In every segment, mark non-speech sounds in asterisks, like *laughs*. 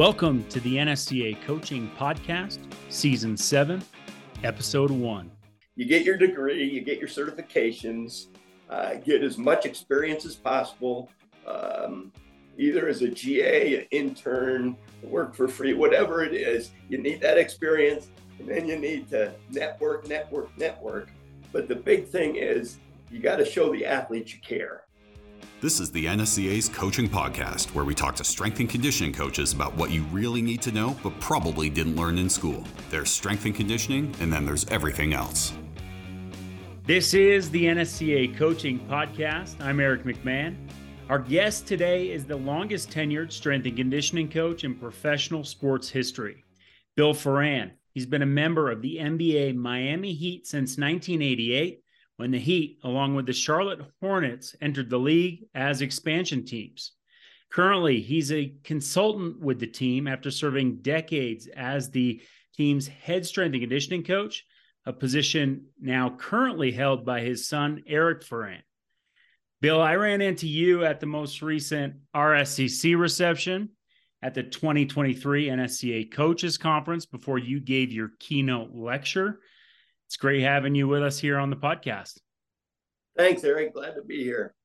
Welcome to the NSCA Coaching Podcast, Season 7, Episode 1. You get your degree, you get your certifications, uh, get as much experience as possible, um, either as a GA, an intern, work for free, whatever it is. You need that experience, and then you need to network, network, network. But the big thing is you got to show the athletes you care. This is the NSCA's Coaching Podcast, where we talk to strength and conditioning coaches about what you really need to know, but probably didn't learn in school. There's strength and conditioning, and then there's everything else. This is the NSCA Coaching Podcast. I'm Eric McMahon. Our guest today is the longest tenured strength and conditioning coach in professional sports history, Bill Foran. He's been a member of the NBA Miami Heat since 1988 when the Heat, along with the Charlotte Hornets, entered the league as expansion teams. Currently, he's a consultant with the team after serving decades as the team's head strength and conditioning coach, a position now currently held by his son, Eric Foran. Bill, I ran into you at the most recent RSCC reception at the 2023 NSCA Coaches Conference before you gave your keynote lecture. It's great having you with us here on the podcast. Thanks, Eric. Glad to be here.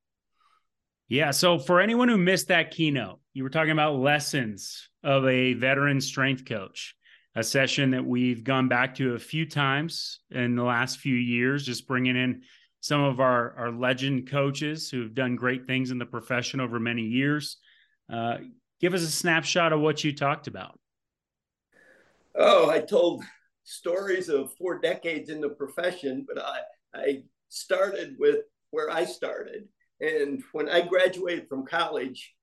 Yeah. So, for anyone who missed that keynote, you were talking about lessons of a veteran strength coach, a session that we've gone back to a few times in the last few years, just bringing in some of our, our legend coaches who've done great things in the profession over many years. Uh, give us a snapshot of what you talked about. Oh, I told stories of four decades in the profession, but I, I started with where I started. And when I graduated from college,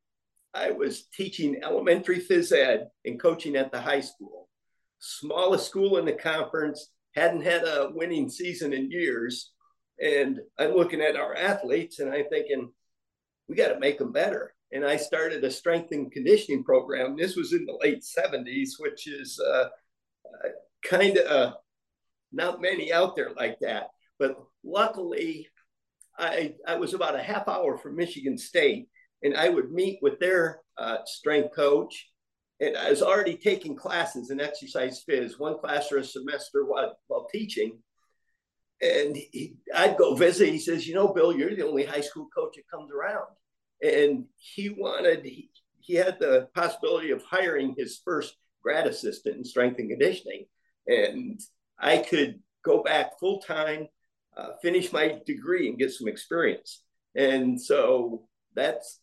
I was teaching elementary phys ed and coaching at the high school. Smallest school in the conference, hadn't had a winning season in years. And I'm looking at our athletes and I'm thinking, we got to make them better. And I started a strength and conditioning program. This was in the late 70s, which is uh, kind of uh, not many out there like that. But luckily, I, I was about a half hour from Michigan State, and I would meet with their uh, strength coach. And I was already taking classes in exercise phys, one class or a semester while, while teaching. And he, I'd go visit. He says, You know, Bill, you're the only high school coach that comes around. And he wanted, he, he had the possibility of hiring his first grad assistant in strength and conditioning and I could go back full time, uh, finish my degree, and get some experience. And so that's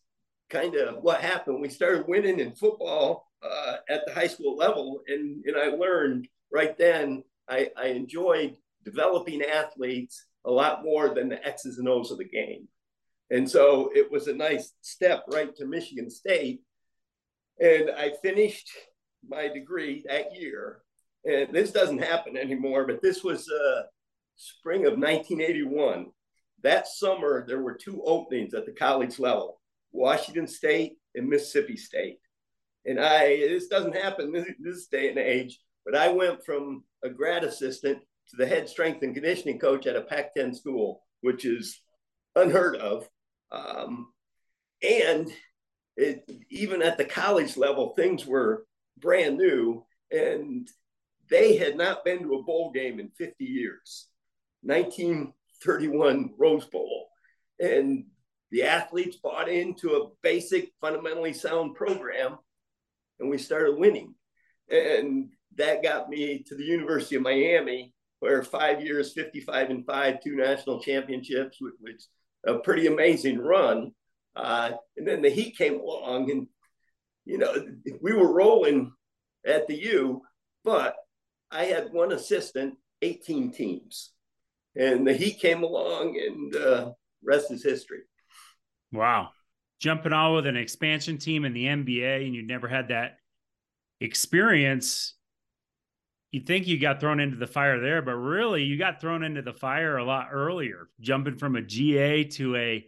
kind of what happened. We started winning in football uh, at the high school level, and and I learned right then I, I enjoyed developing athletes a lot more than the X's and O's of the game. And so it was a nice step right to Michigan State. And I finished my degree that year and this doesn't happen anymore, but this was uh, spring of 1981. That summer, there were two openings at the college level Washington State and Mississippi State. And I, this doesn't happen this, this day and age, but I went from a grad assistant to the head strength and conditioning coach at a Pac 10 school, which is unheard of. Um, and it, even at the college level, things were brand new. And they had not been to a bowl game in 50 years. 1931 Rose Bowl. And the athletes bought into a basic, fundamentally sound program, and we started winning. And that got me to the University of Miami, where five years, 55 and five, two national championships, which was a pretty amazing run. Uh, and then the Heat came along, and you know we were rolling at the U, but I had one assistant, 18 teams. And he came along, and uh, rest is history. Wow. Jumping on with an expansion team in the NBA, and you never had that experience. You'd think you got thrown into the fire there, but really you got thrown into the fire a lot earlier, jumping from a GA to a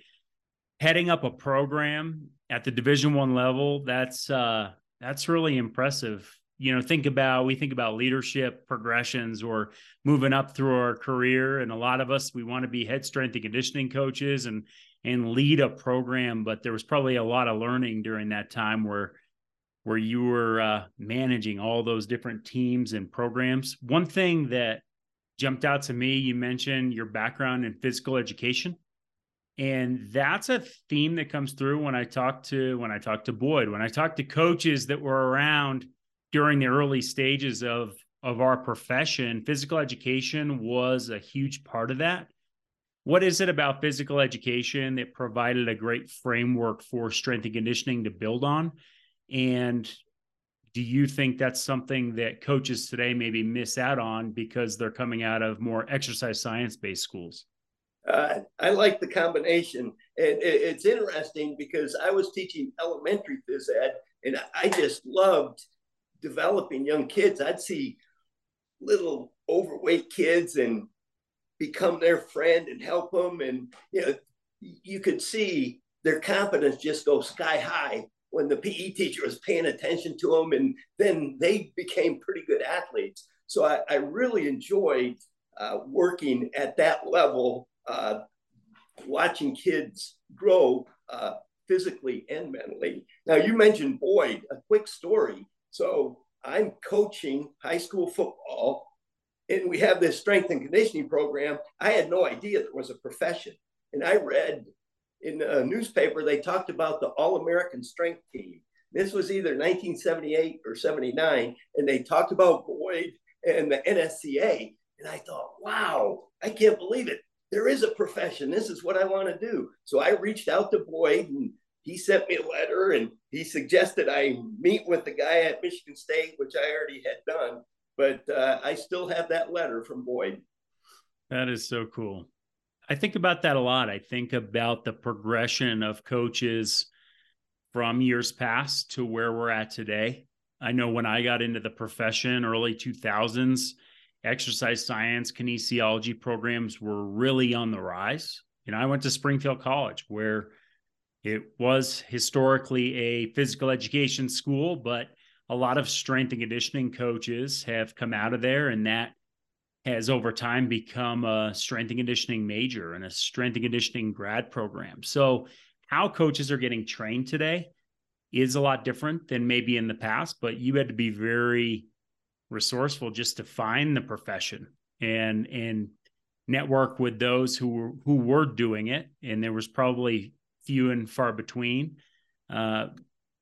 heading up a program at the division one level. That's uh that's really impressive you know think about we think about leadership progressions or moving up through our career and a lot of us we want to be head strength and conditioning coaches and and lead a program but there was probably a lot of learning during that time where where you were uh, managing all those different teams and programs. One thing that jumped out to me, you mentioned your background in physical education. And that's a theme that comes through when I talk to when I talk to Boyd, when I talk to coaches that were around during the early stages of of our profession, physical education was a huge part of that. What is it about physical education that provided a great framework for strength and conditioning to build on? And do you think that's something that coaches today maybe miss out on because they're coming out of more exercise science based schools? Uh, I like the combination. And it's interesting because I was teaching elementary phys ed and I just loved developing young kids. I'd see little overweight kids and become their friend and help them. And, you know, you could see their confidence just go sky high when the PE teacher was paying attention to them, and then they became pretty good athletes. So I, I really enjoyed uh, working at that level, uh, watching kids grow uh, physically and mentally. Now, you mentioned Boyd, a quick story. So I'm coaching high school football, and we have this strength and conditioning program. I had no idea there was a profession. And I read in a newspaper, they talked about the All American Strength Team. This was either 1978 or 79, and they talked about Boyd and the NSCA. And I thought, wow, I can't believe it. There is a profession. This is what I want to do. So I reached out to Boyd, and he sent me a letter, and he suggested I meet with the guy at Michigan State, which I already had done. But uh, I still have that letter from Boyd. That is so cool. I think about that a lot. I think about the progression of coaches from years past to where we're at today. I know when I got into the profession, early 2000s, exercise science, kinesiology programs were really on the rise. You know, I went to Springfield College where it was historically a physical education school, but a lot of strength and conditioning coaches have come out of there and that has over time become a strength and conditioning major and a strength and conditioning grad program. So, how coaches are getting trained today is a lot different than maybe in the past, but you had to be very resourceful just to find the profession and and network with those who were who were doing it and there was probably few and far between uh,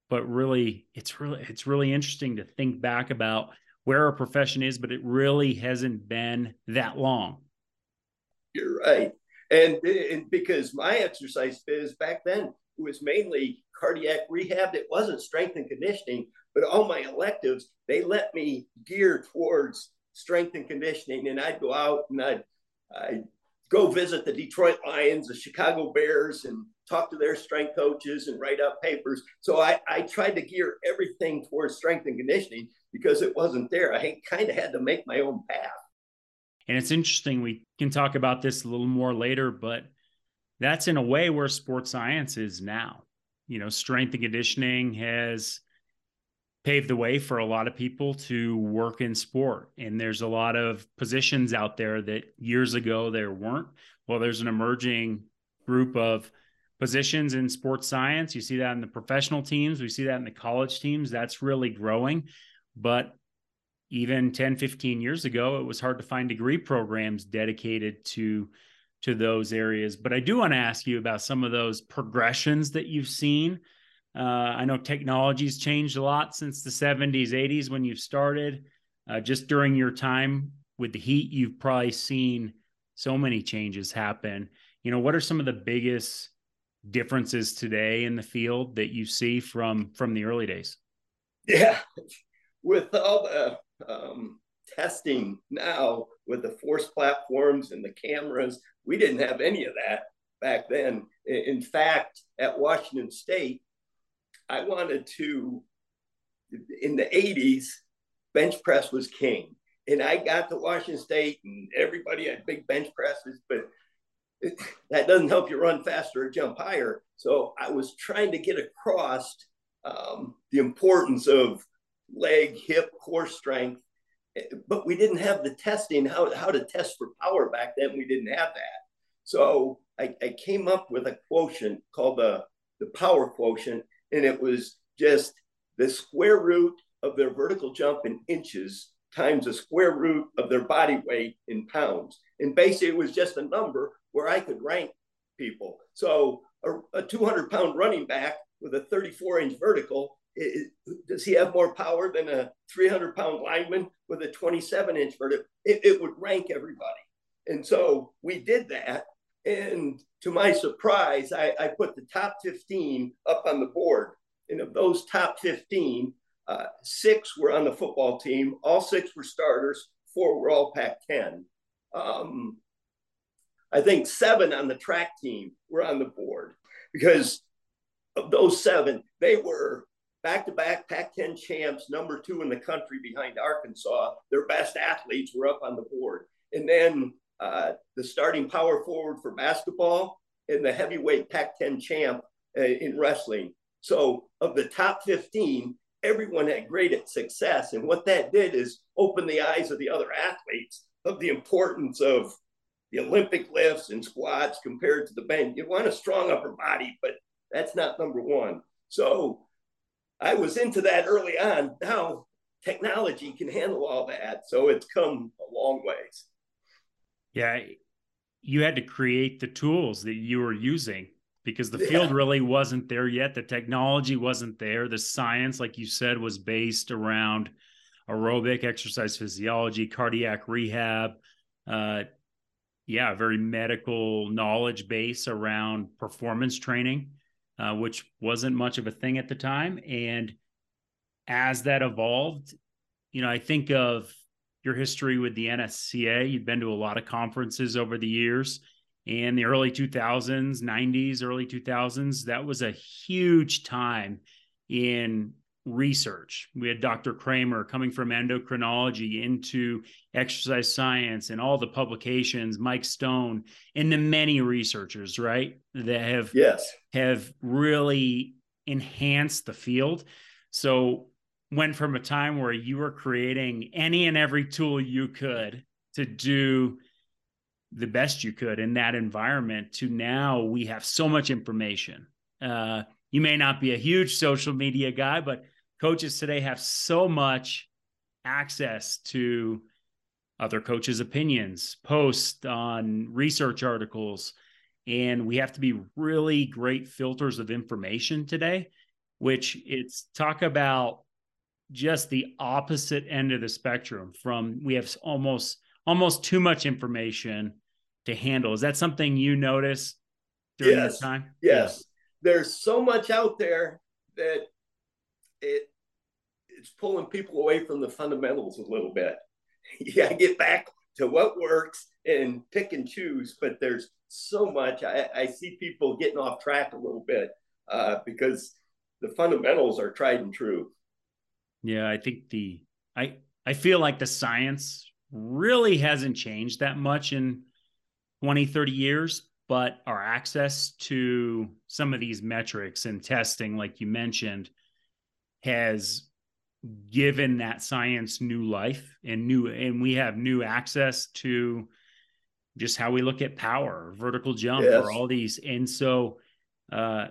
but really it's really it's really interesting to think back about where our profession is, but it really hasn't been that long. You're right. And, and because my exercise phys back then was mainly cardiac rehab, it wasn't strength and conditioning, but all my electives, they let me gear towards strength and conditioning. And I'd go out and I'd, I'd go visit the Detroit Lions, the Chicago Bears, and talk to their strength coaches and write up papers. So I, I tried to gear everything towards strength and conditioning because it wasn't there. I kind of had to make my own path. And it's interesting. We can talk about this a little more later, but that's in a way where sports science is now. You know, strength and conditioning has paved the way for a lot of people to work in sport. And there's a lot of positions out there that years ago there weren't. Well, there's an emerging group of positions in sports science. You see that in the professional teams, we see that in the college teams. That's really growing. But even 10, 15 years ago, it was hard to find degree programs dedicated to to those areas. But I do want to ask you about some of those progressions that you've seen. Uh, I know technology's changed a lot since the 70s, 80s when you started. Uh, just during your time with the heat, you've probably seen so many changes happen. You know, what are some of the biggest differences today in the field that you see from from the early days? Yeah, *laughs* with all the um, testing now with the force platforms and the cameras, we didn't have any of that back then. In fact, at Washington State, I wanted to, in the 80s, bench press was king. And I got to Washington State and everybody had big bench presses, but *laughs* that doesn't help you run faster or jump higher. So I was trying to get across um, the importance of leg, hip, core strength. But we didn't have the testing, how, how to test for power back then. We didn't have that. So I, I came up with a quotient called the, the power quotient, and it was just the square root of their vertical jump in inches times the square root of their body weight in pounds. And basically, it was just a number where I could rank people. So a, a 200 pound running back with a 34 inch vertical, it, does he have more power than a 300 pound lineman with a 27 inch vertical? It, it would rank everybody. And so we did that. And to my surprise, I, I put the top 15 up on the board. And of those top 15, uh, six were on the football team. All six were starters. Four were all Pac 10. Um, I think seven on the track team were on the board because of those seven, they were back to back Pac 10 champs, number two in the country behind Arkansas. Their best athletes were up on the board. And then uh, the starting power forward for basketball and the heavyweight Pac 10 champ uh, in wrestling. So, of the top 15, everyone had great success. And what that did is open the eyes of the other athletes of the importance of the Olympic lifts and squats compared to the bench. You want a strong upper body, but that's not number one. So I was into that early on. Now technology can handle all that. So it's come a long ways. Yeah. You had to create the tools that you were using because the field really wasn't there yet. The technology wasn't there. The science, like you said, was based around aerobic exercise physiology, cardiac rehab. Uh, yeah, very medical knowledge base around performance training, uh, which wasn't much of a thing at the time. And as that evolved, you know, I think of your history with the NSCA. You've been to a lot of conferences over the years in the early 2000s, 90s, early 2000s. That was a huge time in research. We had Dr. Kraemer coming from endocrinology into exercise science and all the publications, Mike Stone, and the many researchers, right, that have yes have really enhanced the field. So went from a time where you were creating any and every tool you could to do the best you could in that environment to now we have so much information. Uh, you may not be a huge social media guy, but coaches today have so much access to other coaches' opinions, posts on research articles, and we have to be really great filters of information today, which it's talk about just the opposite end of the spectrum from we have almost almost too much information to handle. Is that something you notice during yes. this time? Yes. There's so much out there that it it's pulling people away from the fundamentals a little bit. *laughs* To get back to what works and pick and choose. But there's so much. I, I see people getting off track a little bit uh, because the fundamentals are tried and true. Yeah, I think the I I feel like the science really hasn't changed that much in 20, 30 years, but our access to some of these metrics and testing, like you mentioned, has given that science new life and new and we have new access to just how we look at power vertical jump yes. or all these and so uh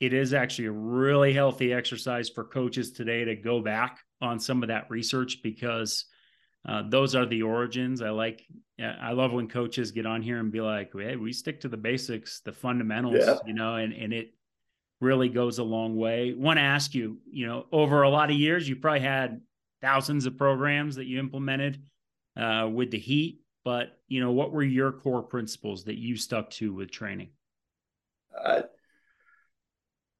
it is actually a really healthy exercise for coaches today to go back on some of that research because uh, those are the origins. I like, I love when coaches get on here and be like, "Hey, we stick to the basics, the fundamentals," yeah. you know, and and it really goes a long way. Want to ask you, you know, over a lot of years, you probably had thousands of programs that you implemented uh, with the heat, but you know, what were your core principles that you stuck to with training? Uh,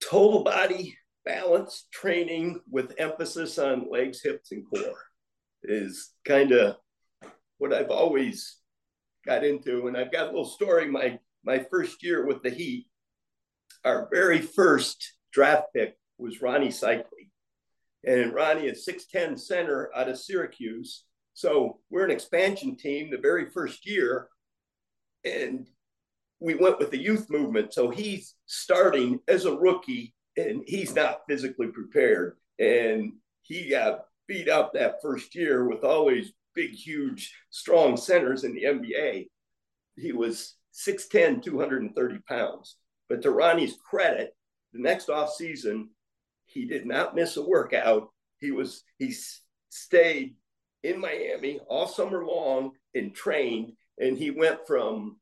total body balance training with emphasis on legs, hips, and core is kind of what I've always got into. And I've got a little story. My my first year with the Heat, our very first draft pick was Ronnie Seikaly. And Ronnie is 6'10 center out of Syracuse. So we're an expansion team the very first year. And we went with the youth movement. So he's starting as a rookie and he's not physically prepared. And he got beat up that first year with all these big, huge, strong centers in the NBA. He was 6'10, 230 pounds. But to Ronnie's credit, the next off season, he did not miss a workout. He was he stayed in Miami all summer long and trained, and he went from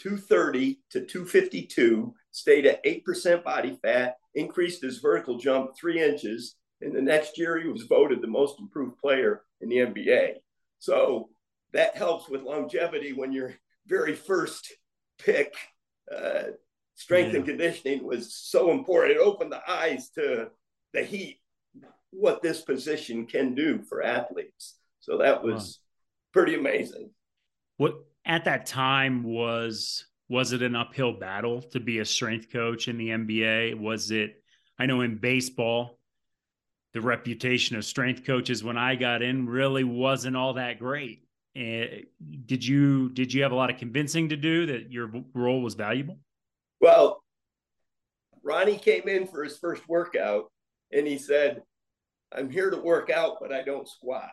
230 to 252, stayed at 8% body fat, increased his vertical jump three inches. And the next year, he was voted the most improved player in the NBA. So that helps with longevity when your very first pick, uh, strength yeah. and conditioning was so important. It opened the eyes to the heat, what this position can do for athletes. So that was pretty amazing. What at that time was was it an uphill battle to be a strength coach in the NBA? Was it I know in baseball the reputation of strength coaches when I got in really wasn't all that great. Uh, did you did you have a lot of convincing to do that your role was valuable? Well, Ronnie came in for his first workout and he said, "I'm here to work out, but I don't squat."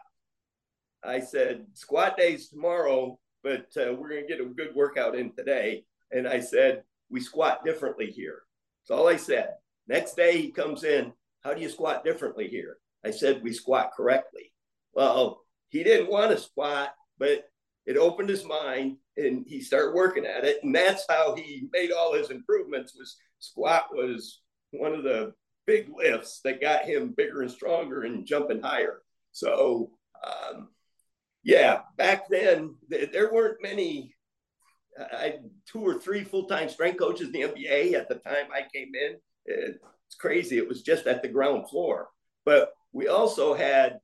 I said, "Squat days tomorrow, but uh, we're going to get a good workout in today." And I said, "We squat differently here." That's all I said. Next day he comes in. How do you squat differently here? I said, "We squat correctly." Well, he didn't want to squat but it opened his mind and he started working at it. And that's how he made all his improvements was squat was one of the big lifts that got him bigger and stronger and jumping higher. So, um, yeah, back then th- there weren't many, I two or three full-time strength coaches in the NBA at the time I came in. It's crazy. It was just at the ground floor. But we also had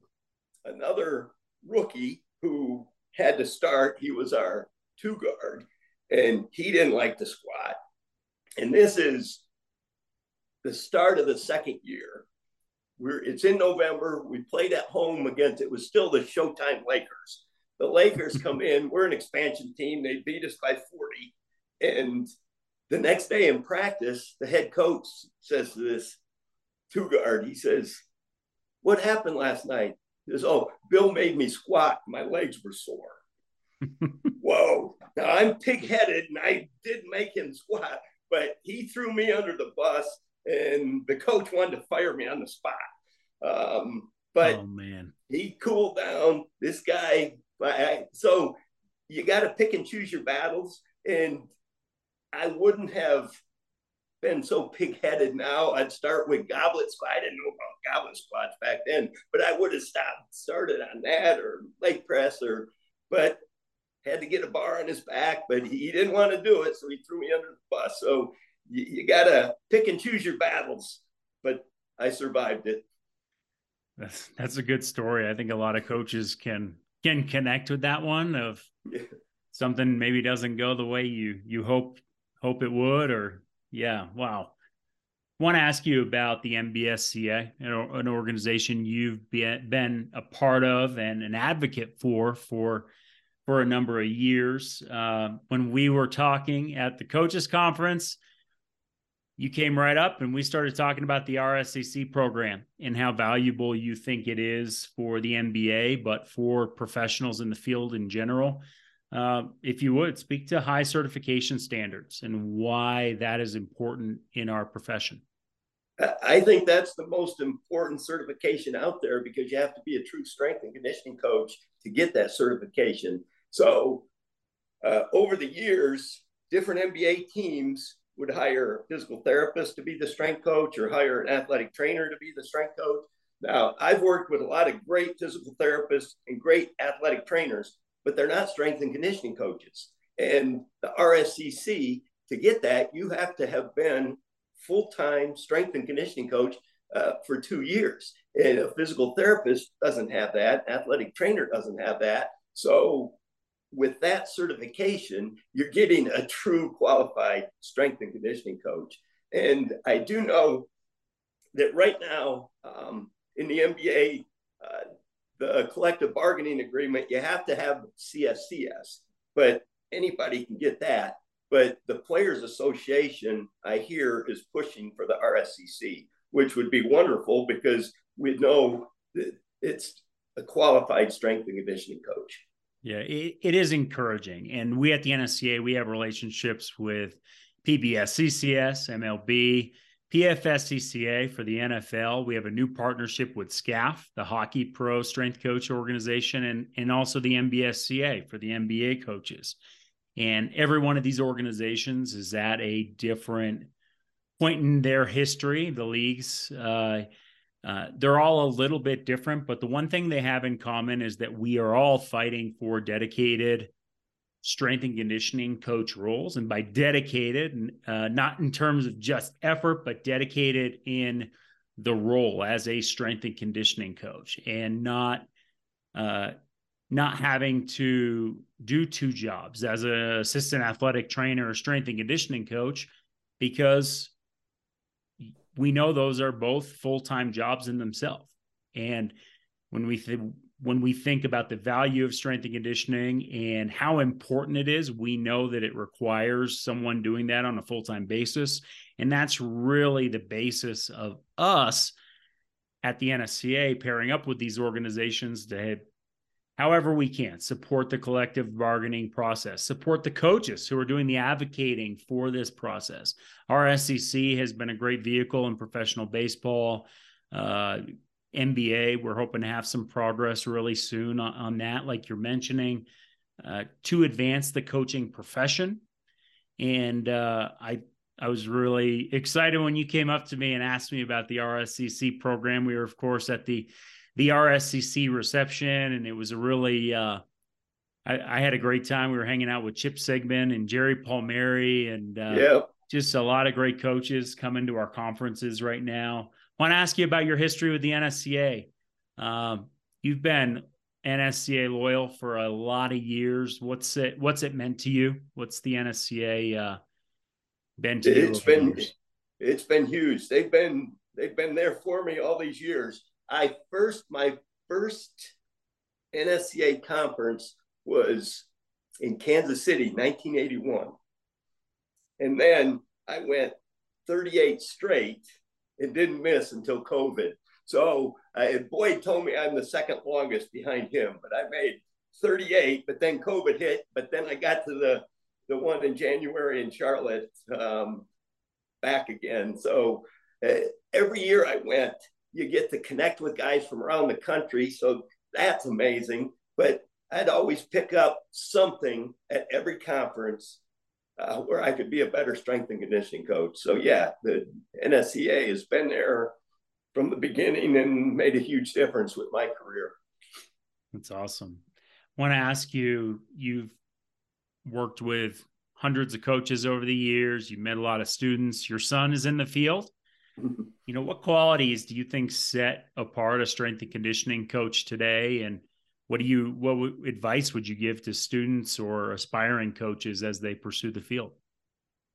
another rookie who had to start. He was our two guard, and he didn't like to squat. And this is the start of the second year. We're it's in November. We played at home against it was still the Showtime Lakers. The Lakers *laughs* come in. We're an expansion team. They beat us by 40. And the next day in practice, the head coach says to this two guard, he says, What happened last night? He says, Oh, Bill made me squat. My legs were sore. *laughs* Whoa. Now I'm pig headed and I did make him squat, but he threw me under the bus and the coach wanted to fire me on the spot. Um, but oh, man, he cooled down. This guy, I, so you got to pick and choose your battles. And I wouldn't have been so pig-headed now. I'd start with goblet squat. I didn't know about goblet squats back then, but I would have stopped, started on that or leg press or, but had to get a bar on his back, but he didn't want to do it. So he threw me under the bus. So you, you got to pick and choose your battles, but I survived it. That's, that's a good story. I think a lot of coaches can, can connect with that one of yeah. *laughs* something maybe doesn't go the way you, you hope, hope it would, or yeah. Wow. I want to ask you about the NBSCA an organization you've been a part of and an advocate for for for a number of years. Uh, when we were talking at the coaches conference, you came right up and we started talking about the RSCC program and how valuable you think it is for the NBA, but for professionals in the field in general. Uh, if you would speak to high certification standards and why that is important in our profession. I think that's the most important certification out there because you have to be a true strength and conditioning coach to get that certification. So, uh, over the years, different NBA teams would hire a physical therapist to be the strength coach or hire an athletic trainer to be the strength coach. Now, I've worked with a lot of great physical therapists and great athletic trainers, but they're not strength and conditioning coaches. And the RSCC, to get that, you have to have been full time strength and conditioning coach uh, for two years. And a physical therapist doesn't have that, athletic trainer doesn't have that. So with that certification, you're getting a true qualified strength and conditioning coach. And I do know that right now um, in the NBA, uh, the collective bargaining agreement, you have to have CSCS, but anybody can get that. But the Players Association, I hear, is pushing for the RSCC, which would be wonderful because we know that it's a qualified strength and conditioning coach. Yeah, it, it is encouraging. And we at the NSCA, we have relationships with PBSCCS, MLB, PFSCCA for the NFL. We have a new partnership with SCAPH, the Hockey Pro Strength Coach Organization, and, and also the NBSCA for the NBA coaches. And every one of these organizations is at a different point in their history. The leagues, uh, uh, they're all a little bit different, but the one thing they have in common is that we are all fighting for dedicated strength and conditioning coach roles. And by dedicated, uh, not in terms of just effort, but dedicated in the role as a strength and conditioning coach and not uh, not having to do two jobs as an assistant athletic trainer or strength and conditioning coach because we know those are both full-time jobs in themselves and when we th- when we think about the value of strength and conditioning and how important it is we know that it requires someone doing that on a full-time basis. And that's really the basis of us at the NSCA pairing up with these organizations to however we can support the collective bargaining process support the coaches who are doing the advocating for this process. RSCC has been a great vehicle in professional baseball uh, nba we're hoping to have some progress really soon on, on that like you're mentioning uh, to advance the coaching profession and uh, i I was really excited when you came up to me and asked me about the RSCC program. We were, of course, at the the RSCC reception, and it was a really uh, I, I, had a great time. We were hanging out with Chip Sigmon and Jerry Palmieri, and uh, yep. just a lot of great coaches coming to our conferences right now. I want to ask you about your history with the NSCA. Um, you've been NSCA loyal for a lot of years. What's it What's it meant to you? What's the NSCA uh, been to it's you? been it's been huge. They've been they've been there for me all these years. I first, my first NSCA conference was in Kansas City, 1981. And then I went 38 straight and didn't miss until COVID. So uh, Boyd told me I'm the second longest behind him, but I made 38, but then COVID hit. But then I got to the, the one in January in Charlotte um, back again. So uh, every year I went, you get to connect with guys from around the country. So that's amazing. But I'd always pick up something at every conference uh, where I could be a better strength and conditioning coach. So yeah, the NSCA has been there from the beginning and made a huge difference with my career. That's awesome. I want to ask you, you've worked with hundreds of coaches over the years. You've met a lot of students. Your son is in the field. *laughs* You know, what qualities do you think set apart a strength and conditioning coach today? And what do you what w- advice would you give to students or aspiring coaches as they pursue the field?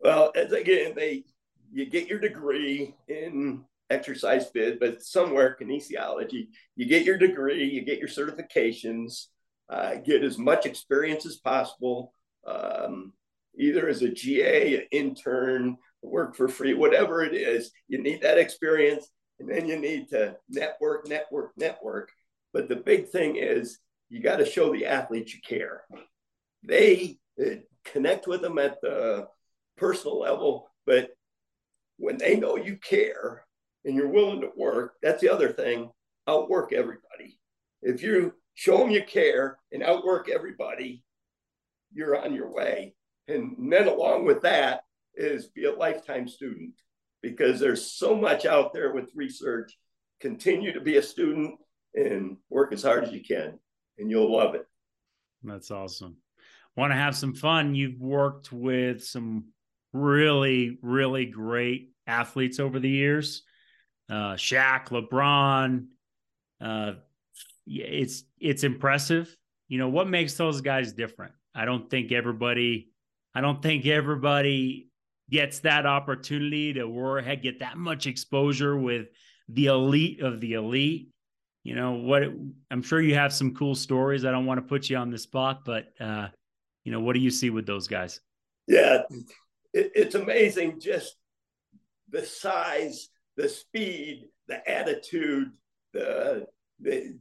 Well, as again, they you get your degree in exercise phys, but somewhere kinesiology, you get your degree, you get your certifications, uh, get as much experience as possible, um, either as a GA, an intern, work for free, whatever it is, you need that experience. And then you need to network, network, network. But the big thing is you got to show the athletes you care. They uh, connect with them at the personal level, but when they know you care and you're willing to work, that's the other thing. Outwork everybody. If you show them you care and outwork everybody, you're on your way. And then along with that, is be a lifetime student because there's so much out there with research. Continue to be a student and work as hard as you can, and you'll love it. That's awesome. Want to have some fun? You've worked with some really, really great athletes over the years. Uh, Shaq, LeBron. Uh, it's it's impressive. You know what makes those guys different? I don't think everybody. I don't think everybody gets that opportunity to work, get that much exposure with the elite of the elite. You know what? I'm sure you have some cool stories. I don't want to put you on the spot, but uh, you know, what do you see with those guys? Yeah, it, it's amazing just the size, the speed, the attitude, the, the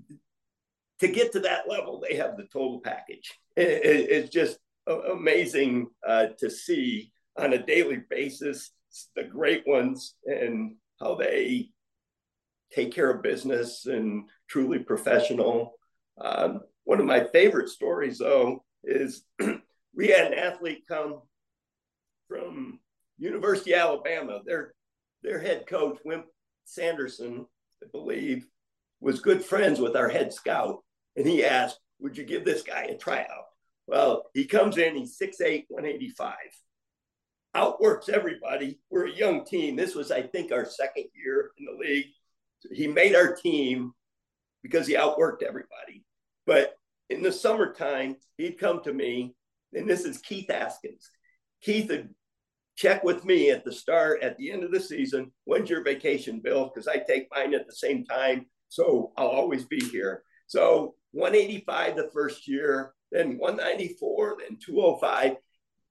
to get to that level, they have the total package. It, it, it's just amazing uh, to see on a daily basis the great ones and how they take care of business and truly professional. Um, one of my favorite stories, though, is *clears throat* we had an athlete come from University of Alabama. Their their head coach, Wimp Sanderson, I believe, was good friends with our head scout, and he asked, "Would you give this guy a tryout?" Well, he comes in, he's 6'8", 185. Outworks everybody. We're a young team. This was, I think, our second year in the league. He made our team because he outworked everybody. But in the summertime, he'd come to me, and this is Keith Askins. Keith would check with me at the start, at the end of the season. When's your vacation, Bill? Because I take mine at the same time. So I'll always be here. So 185 the first year, then 194, then 205.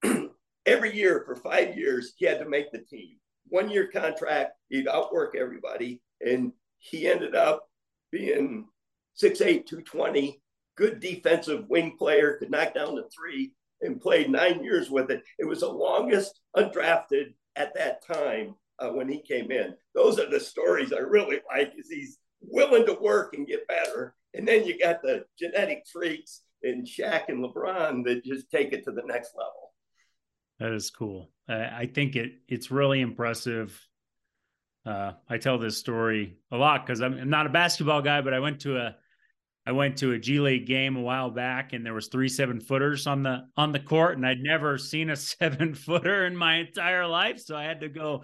*clears throat* Every year for five years, he had to make the team. One year contract, he'd outwork everybody. And he ended up being 6'8, 220, good defensive wing player, could knock down the three, and played nine years with it. It was the longest undrafted at that time uh, when he came in. Those are the stories I really like. Is he's willing to work and get better, and then you got the genetic freaks in Shaq and LeBron that just take it to the next level. That is cool. I think it it's really impressive. Uh, I tell this story a lot because I'm, I'm not a basketball guy, but I went to a I went to a G League game a while back, and there was three seven footers on the on the court, and I'd never seen a *laughs* seven footer in my entire life, so I had to go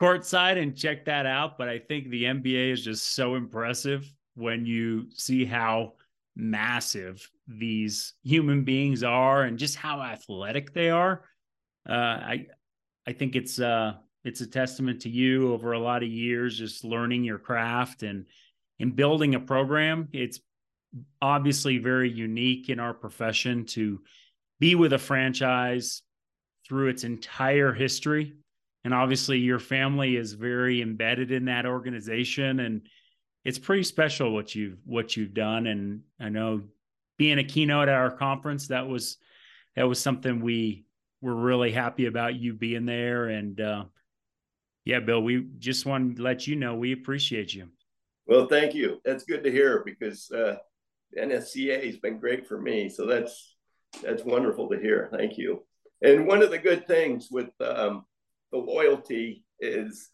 courtside and check that out. But I think the NBA is just so impressive when you see how massive these human beings are and just how athletic they are. Uh, I I think it's uh it's a testament to you over a lot of years just learning your craft and and building a program. It's obviously very unique in our profession to be with a franchise through its entire history and obviously your family is very embedded in that organization and it's pretty special what you've what you've done and i know being a keynote at our conference that was that was something we were really happy about you being there. And uh yeah bill we just wanted to let you know we appreciate you. Well thank you. That's good to hear because uh nsca has been great for me. So that's that's wonderful to hear. Thank you. And one of the good things with um, the loyalty is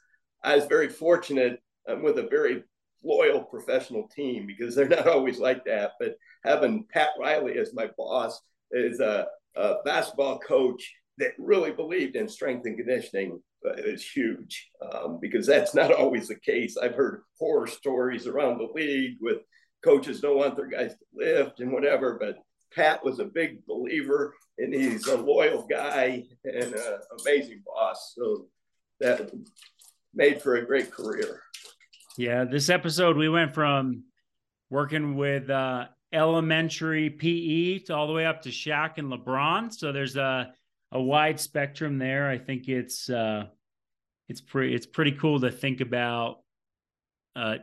i was very fortunate I'm with a very loyal professional team because they're *laughs* not always like that. But having Pat Riley as my boss is a, a basketball coach that really believed in strength and conditioning uh, is huge um, because that's not *laughs* always the case. I've heard horror stories around the league with coaches don't want their guys to lift and whatever, but Pat was a big believer and he's a loyal guy and an amazing boss. So that made for a great career. Yeah, this episode we went from working with uh, elementary PE to all the way up to Shaq and LeBron. So there's a a wide spectrum there. I think it's uh, it's pretty it's pretty cool to think about uh,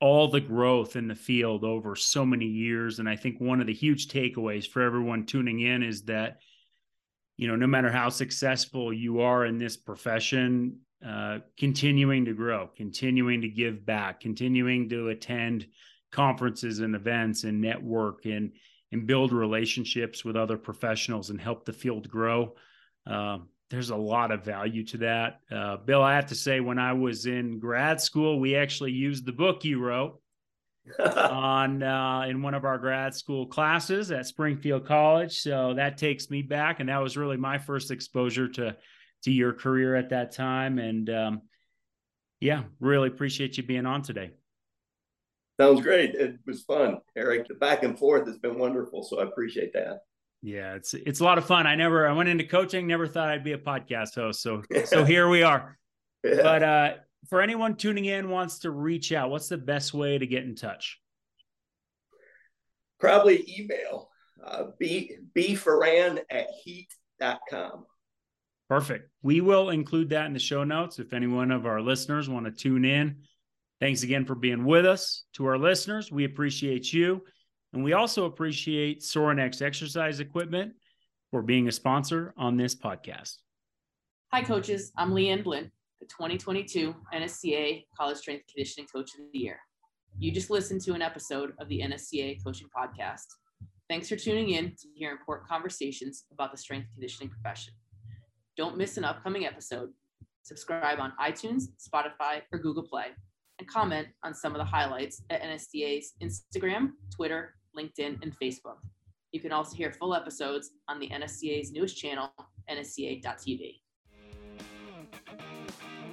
all the growth in the field over so many years. And I think one of the huge takeaways for everyone tuning in is that you know no matter how successful you are in this profession uh, continuing to grow, continuing to give back, continuing to attend conferences and events and network and and build relationships with other professionals and help the field grow. Uh, there's a lot of value to that. Uh, Bill, I have to say, when I was in grad school, we actually used the book you wrote *laughs* on uh, in one of our grad school classes at Springfield College. So that takes me back, and that was really my first exposure to to your career at that time. And um, yeah, really appreciate you being on today. Sounds great. It was fun, Eric. The back and forth has been wonderful, so I appreciate that. Yeah, it's it's a lot of fun. I never I went into coaching, never thought I'd be a podcast host. So *laughs* so here we are. Yeah. But uh for anyone tuning in wants to reach out, what's the best way to get in touch? Probably email uh, b b foran at heat.com. Perfect. We will include that in the show notes if any one of our listeners want to tune in. Thanks again for being with us. To our listeners, we appreciate you. And we also appreciate Sorinex exercise equipment for being a sponsor on this podcast. Hi, coaches. I'm Leanne Blinn. the 2022 NSCA College Strength Conditioning Coach of the Year. You just listened to an episode of the NSCA Coaching Podcast. Thanks for tuning in to hear important conversations about the strength conditioning profession. Don't miss an upcoming episode. Subscribe on iTunes, Spotify, or Google Play, and comment on some of the highlights at NSCA's Instagram, Twitter, LinkedIn, and Facebook. You can also hear full episodes on the NSCA's newest channel, nsca.tv.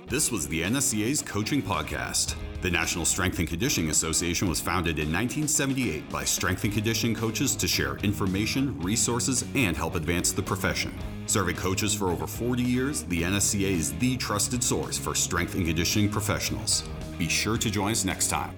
This was the NSCA's Coaching Podcast. The National Strength and Conditioning Association was founded in 1978 by strength and conditioning coaches to share information, resources, and help advance the profession. Serving coaches for over 40 years, the NSCA is the trusted source for strength and conditioning professionals. Be sure to join us next time.